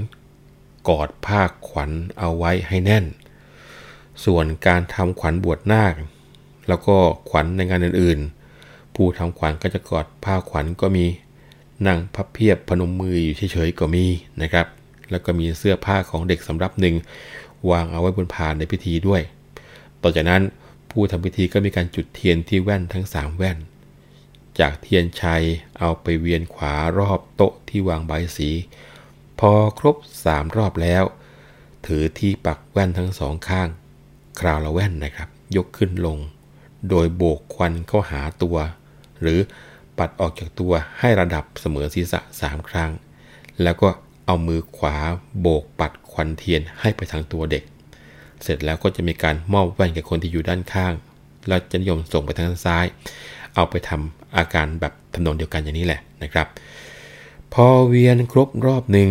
กอดผ้าขวัญเอาไว้ให้แน่น ส่วนการทำขวัญบวชนาค แล้วก็ขวัญในงานอื่นๆ ผู้ทำขวัญก็จะกอดผ้าขวัญก็มี นั่งพับเพียบพนมมืออยู่เฉยๆก็มีนะครับ แล้วก็มีเสื้อผ้าของเด็กสำรับหนึ่งวางเอาไว้บนพานในพิธีด้วย ต่อจากนั้นผู้ทำพิธีก็มีการจุดเทียนที่แว่นทั้ง 3 แว่น จากเทียนชัยเอาไปเวียนขวารอบโต๊ะที่วางใบสี พอครบ 3 รอบแล้ว ถือที่ปักแว่นทั้งสองข้าง คราวละแว่นนะครับ ยกขึ้นลง โดยโบกควันเข้าหาตัว หรือ ปัดออกจากตัวให้ระดับเสมอศีรษะ3ครั้ง แล้วก็เอามือขวาโบกปัดควันเทียนให้ไปทางตัวเด็ก เสร็จแล้วก็จะมีการมอบแว่นกับคนที่อยู่ด้านข้าง แล้วจะนิยมส่งไปทางด้านซ้าย เอาไปทำอาการแบบทำนองเดียวกันอย่างนี้แหละนะครับ พอเวียนครบรอบหนึ่ง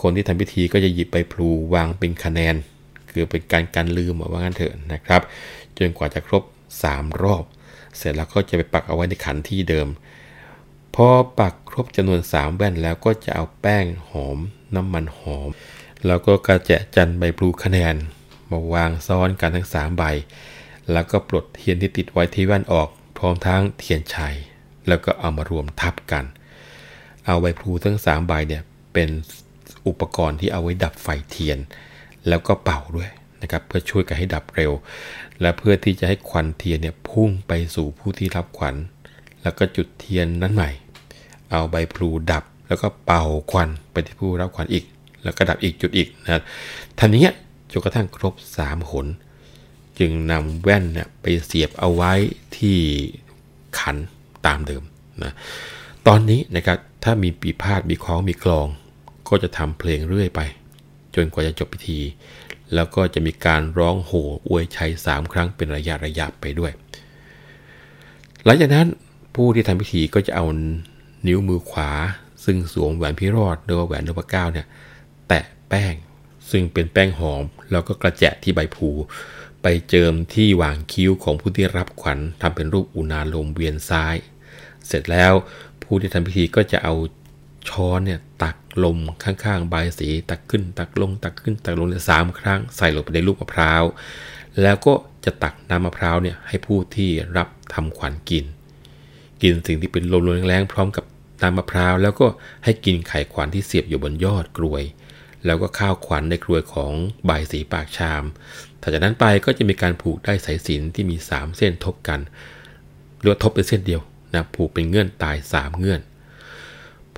คนที่ทำพิธีก็จะหยิบไปพลูวางเป็นคะแนน คือเป็นการการลืมว่างั้นเถอะนะครับ จนกว่าจะครบ 3 รอบ เสร็จแล้วก็จะไปปักเอาไว้ในขันที่เดิม พอปักครบจำนวน 3 แว่นแล้วก็จะเอาแป้งหอมน้ำมันหอม แล้วก็กระแจะจันใบพลูคะแนน มาวางซ้อนกันทั้ง 3 ใบ แล้วก็ปลดเทียนที่ติดไว้ที่แว่นออก พร้อมทั้งเทียนชัย แล้วก็เอามารวมทับกัน เอาใบพลูทั้ง 3 ใบเนี่ยเป็นอุปกรณ์ที่เอาไว้ดับไฟเทียน แล้วก็เป่าด้วยนะครับเพื่อช่วยกันให้ดับเร็ว และเพื่อที่จะให้ควันเทียนเนี่ยพุ่งไปสู่ผู้ที่รับขวัญ แล้วก็จุดเทียนนั้นใหม่ เอาใบพลูดับแล้วก็เป่าควันไปที่ผู้รับขวัญอีก แล้วก็ดับอีกจุดอีกนะทำอย่างเงี้จนกระทั่งครบ3หน จึงนำแว่นเนี่ยไปเสียบเอาไว้ที่ขันตามเดิมนะตอนนี้นะครับถ้ามีปีพาดมีคล้องมีกลอง ก็จะทำเพลงเรื่อยไป จนกว่าจะจบพิธี แล้วก็จะมีการร้องโห่อวยชัยสามครั้งเป็นระยะระยะไปด้วย หลังจากนั้นผู้ที่ทำพิธีก็จะเอานิ้วมือขวา ซึ่งสวมแหวนพิรอดหรือว่าแหวนนพเก้าเนี่ยแตะแป้ง ซึ่งเป็นแป้งหอม แล้วก็กระแจะที่ใบผูไปเจิมที่หว่างคิ้วของผู้ที่รับขวัญทำเป็นรูปอุณาลมเวียนซ้าย เสร็จแล้วผู้ที่ทำพิธีก็จะเอา ช้อนเนี่ยตักลมข้างๆ ใบสีตักขึ้น ตักลง ตักขึ้น ตักลงสามครั้ง ใส่ลงไปในลูกมะพร้าว แล้วก็จะตักน้ำมะพร้าวเนี่ยให้ผู้ที่รับทำขวัญกิน กินสิ่งที่เป็นลมแรงๆพร้อมกับน้ำมะพร้าว แล้วก็ให้กินไข่ขวัญที่เสียบอยู่บนยอดกลวย แล้วก็ข้าวขวัญในกลวยของใบสีปากชามถัดจากนั้นไปก็จะมีการผูกได้สายสินที่มี 3 เส้นทบกันหรือว่าทบเป็นเส้นเดียวนะผูกเป็นเงื่อนตาย 3 เงื่อน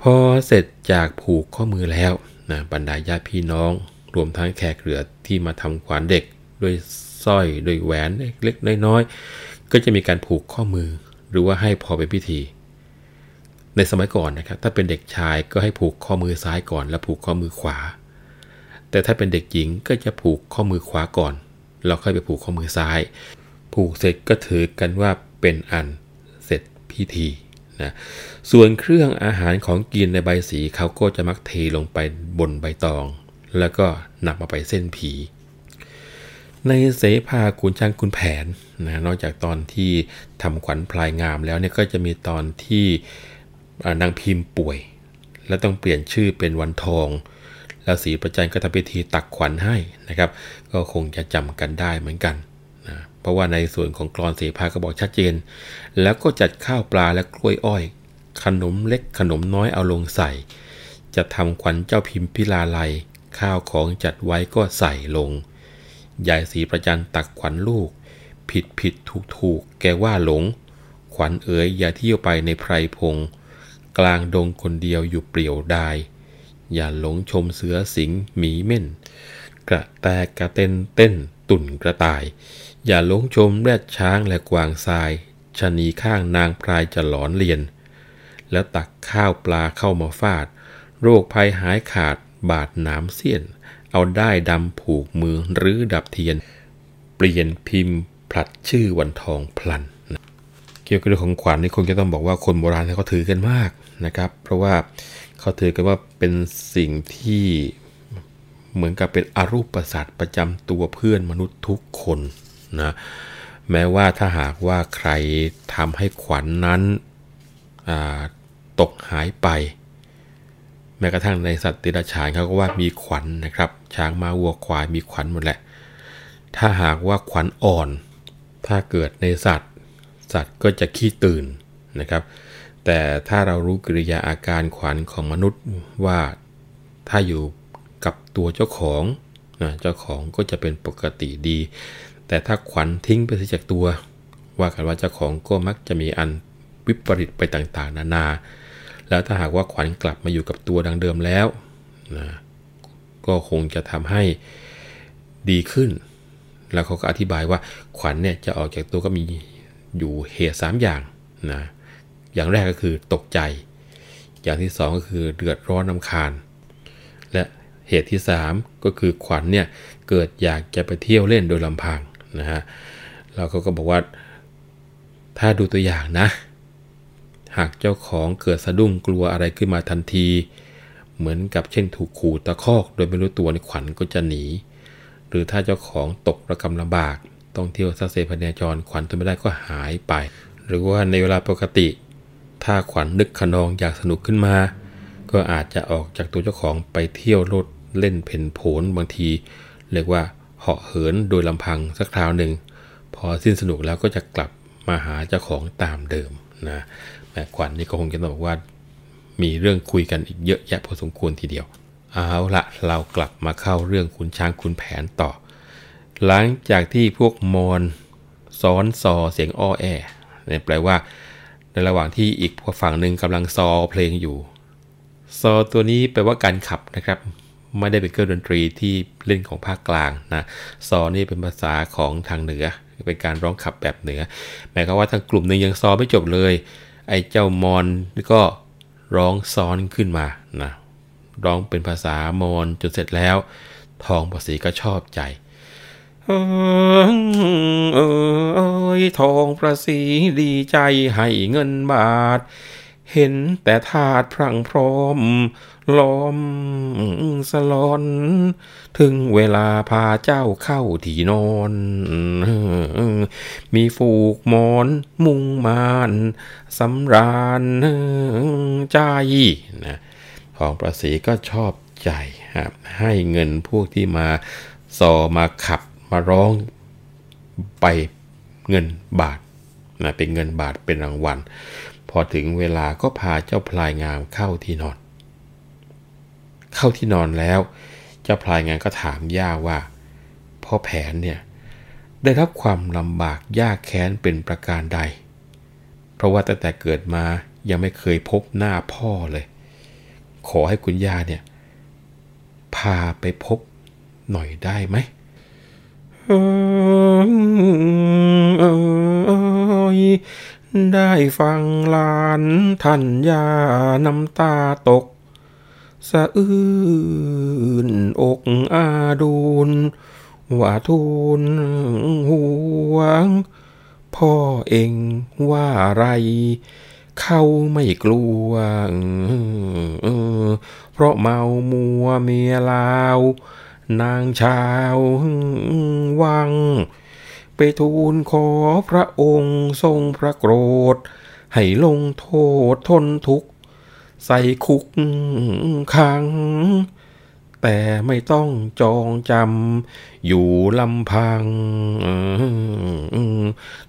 พอเสร็จจากผูกข้อมือแล้วนะบรรดาญาติพี่น้อง รวมทั้งแขกเหลือที่มาทำขวัญเด็กด้วยสร้อยด้วยแหวนเล็กๆน้อยๆก็จะมีการผูกข้อมือ หรือว่าให้พอเป็นพิธี ในสมัยก่อนนะครับ ถ้าเป็นเด็กชายก็ให้ผูกข้อมือซ้ายก่อน แล้วผูกข้อมือขวา แต่ถ้าเป็นเด็กหญิงก็จะผูกข้อมือขวาก่อนเราค่อยไปผูกข้อมือซ้าย ผูกเสร็จก็ถือกันว่าเป็นอันเสร็จพิธี นะส่วนเครื่องอาหารของกินในใบสีเขาก็จะมักเทลงไปบนใบตอง แล้วก็นำมาไปเส้นผี ในเสภาขุนช้างขุนแผนนะนอกจากตอนที่ทำขวัญพลายงามแล้วเนี่ยก็จะมีตอนที่นางพิมพ์ป่วย และต้องเปลี่ยนชื่อเป็นวันทองแล้วสีประจันก็ทำพิธีตักขวัญให้นะครับ ก็คงจะจำกันได้เหมือนกัน นะเพราะว่าในส่วนของกรอนเสภาก็บอกชัดเจน แล้วก็จัดข้าวปลาและกล้วยอ้อย ขนมเล็กขนมน้อยเอาลงใส่ จะทำขวัญเจ้าพิมพิลาไลข้าวของจัดไว้ก็ใส่ลง ยายสีประจันตักขวัญลูก ผิดผิดถูกถูกแกว่าหลง ขวัญเอ๋ยอย่าเที่ยวไปในไพรพง กลางดงคนเดียวอยู่เปลี่ยวดายอย่าหลงชมเสือสิงหมีเม่น กระแตกระเต้นเต้นตุ่นกระต่าย อย่าหลงชมแรดช้างและกวางทรายชนีข้างนางพรายจะหลอนเลียน แล้วตักข้าวปลาเข้ามาฟาด โรคภัยหายขาดบาดหนามเสี้ยน เอาได้ดำผูกมือหรือดับเทียน เปลี่ยนพิมพ์ผลัดชื่อวันทองพลัน เกี่ยวกับเรื่องของขวัญนี่คงจะต้องบอกว่าคนโบราณเขาถือกันมากนะครับ เพราะว่าเขาถือกันว่าเป็นสิ่งที่เหมือนกับเป็นอรูปประสาทประจำตัวเพื่อนมนุษย์ทุกคน นะแม้ว่าถ้าหากว่าใครทำให้ขวัญนนั้นตกหายไป แม้กระทั่งในสัตว์ติรฉานเขาก็ว่ามีขวัญนนะครับ ช้างมาวัวควายมีขวัญหมดแหละ ถ้าหากว่าขวัญอ่อน ถ้าเกิดในสัตว์ สัตว์ก็จะขี้ตื่นนะครับ แต่ถ้าเรารู้กิริยาอาการขวัญของมนุษย์ว่าถ้าอยู่กับตัวเจ้าของนะเจ้าของก็จะเป็นปกติดี แต่ถ้าขวัญทิ้งไปจากตัว ว่ากันว่าเจ้าของก็มักจะมีอันวิปริตไปต่างๆ นานา แล้วถ้าหากว่าขวัญกลับมาอยู่กับตัวดังเดิมแล้วนะก็คงจะทำให้ดีขึ้น แล้วเขาก็อธิบายว่าขวัญเนี่ยจะออกจากตัวก็มีอยู่เหตุ 3 อย่างนะ อย่างแรกก็คือตกใจ อย่างที่สองก็คือเดือดร้อนนำคาญ และเหตุที่ 3 ก็คือขวัญเนี่ยเกิดอยากจะไปเที่ยวเล่นโดยลำพัง นะฮะเราก็บอกว่า ถ้าดูตัวอย่างนะ หากเจ้าของเกิดสะดุ้งกลัวอะไรขึ้นมาทันที เหมือนกับเช่นถูกขู่ตะคอกโดยไม่รู้ตัวในขวัญก็จะหนี หรือถ้าเจ้าของตกระกำลำบากต้องเที่ยวซาเซพเนจรขวัญตัวไม่ได้ก็หายไป หรือว่าในเวลาปกติ ถ้าขวัญนึกขนองอยากสนุกขึ้นมา ก็อาจจะออกจากตัวเจ้าของไปเที่ยวรถเล่นเพ่นโผนบางที เรียกว่า เหาะเหินโดยลำพังสักคราวหนึ่ง พอสิ้นสนุกแล้วก็จะกลับมาหาเจ้าของตามเดิมนะแม่ขวัญนนี่ก็คงจะต้องบอกว่า มีเรื่องคุยกันอีกเยอะแยะพอสมควรทีเดียว เอาละเรากลับมาเข้าเรื่องคุณช้างคุณแผนต่อ หลังจากที่พวกมอนซ้อนซอเสียงอ้อแอเนี่ยแปลว่า ในระหว่างที่อีกฝั่งหนึ่งกำลังซอเพลงอยู่ ซอตัวนี้แปลว่าการขับนะครับ ไม่ได้เป็นเครื่องดนตรีที่เล่นของภาคกลางนะซอนี่เป็นภาษาของทางเหนือ เป็นการร้องขับแบบเหนือหมายความว่าทางกลุ่มหนึ่งยังซอไม่จบเลย ไอ้เจ้ามอนก็ร้องซ้อนขึ้นมานะร้องเป็นภาษามอนจนเสร็จแล้ว ทองภาษีก็ชอบใจเอ้ยทองประสีดีใจให้เงินบาท เห็นแต่ธาตุพรังพร้อม ล้อมสลอน ถึงเวลาพาเจ้าเข้าที่นอน มีฝูกมอนมุงมานสำราญใจนะของประสีก็ชอบใจครับให้เงินพวกที่มาซอมาขับมาร้องไปเงินบาทนะเป็นเงินบาทเป็นรางวัล พอถึงเวลาก็พาเจ้าพลายงามเข้าที่นอน เข้าที่นอนแล้ว เจ้าพลายงามก็ถามย่าว่าพ่อแผนเนี่ยได้รับความลำบากยากแค้นเป็นประการใด เพราะว่าตั้งแต่เกิดมายังไม่เคยพบหน้าพ่อเลย ขอให้คุณย่าเนี่ย พาไปพบหน่อยได้ไหม ได้ฟังลานท่านยาน้ำตาตก สะอื้นอกอาดูนว่าทูลห่วง พ่อเองว่าไร เข้าไม่กลัว เพราะเมามัวเมียลาว นางชาววัง ไปทูลขอพระองค์ทรงพระโกรธ ให้ลงโทษทนทุกข์ ใส่คุกขัง แต่ไม่ต้องจองจำอยู่ลำพัง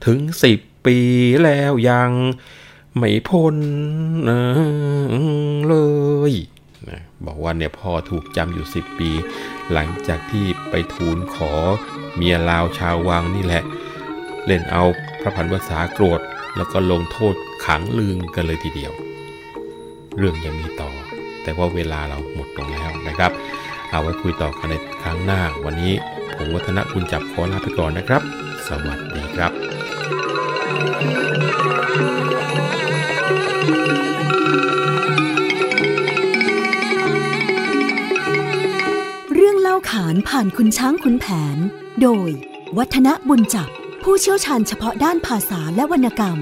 ถึงสิบปีแล้วยัง ไม่พ้นเลย บอกว่าเนี่ยพ่อถูกจำอยู่สิบปี หลังจากที่ไปทูลขอเมียลาวชาววังนี่แหละ เล่นเอาพระพันวษาโกรธ แล้วก็ลงโทษขังลืงกันเลยทีเดียว เรื่องยังมีต่อ แต่ว่าเวลาเราหมดลงแล้วนะครับ เอาไว้คุยต่อกันในครั้งหน้าวันนี้ผมวัฒนคุณจับขอลาไปก่อนนะครับ สวัสดีครับเรื่ ข้าวขานผ่านคุณช้างคุณแผน โดย วัฒนบุญจับผู้เชี่ยวชาญเฉพาะด้านภาษาและวรรณกรรม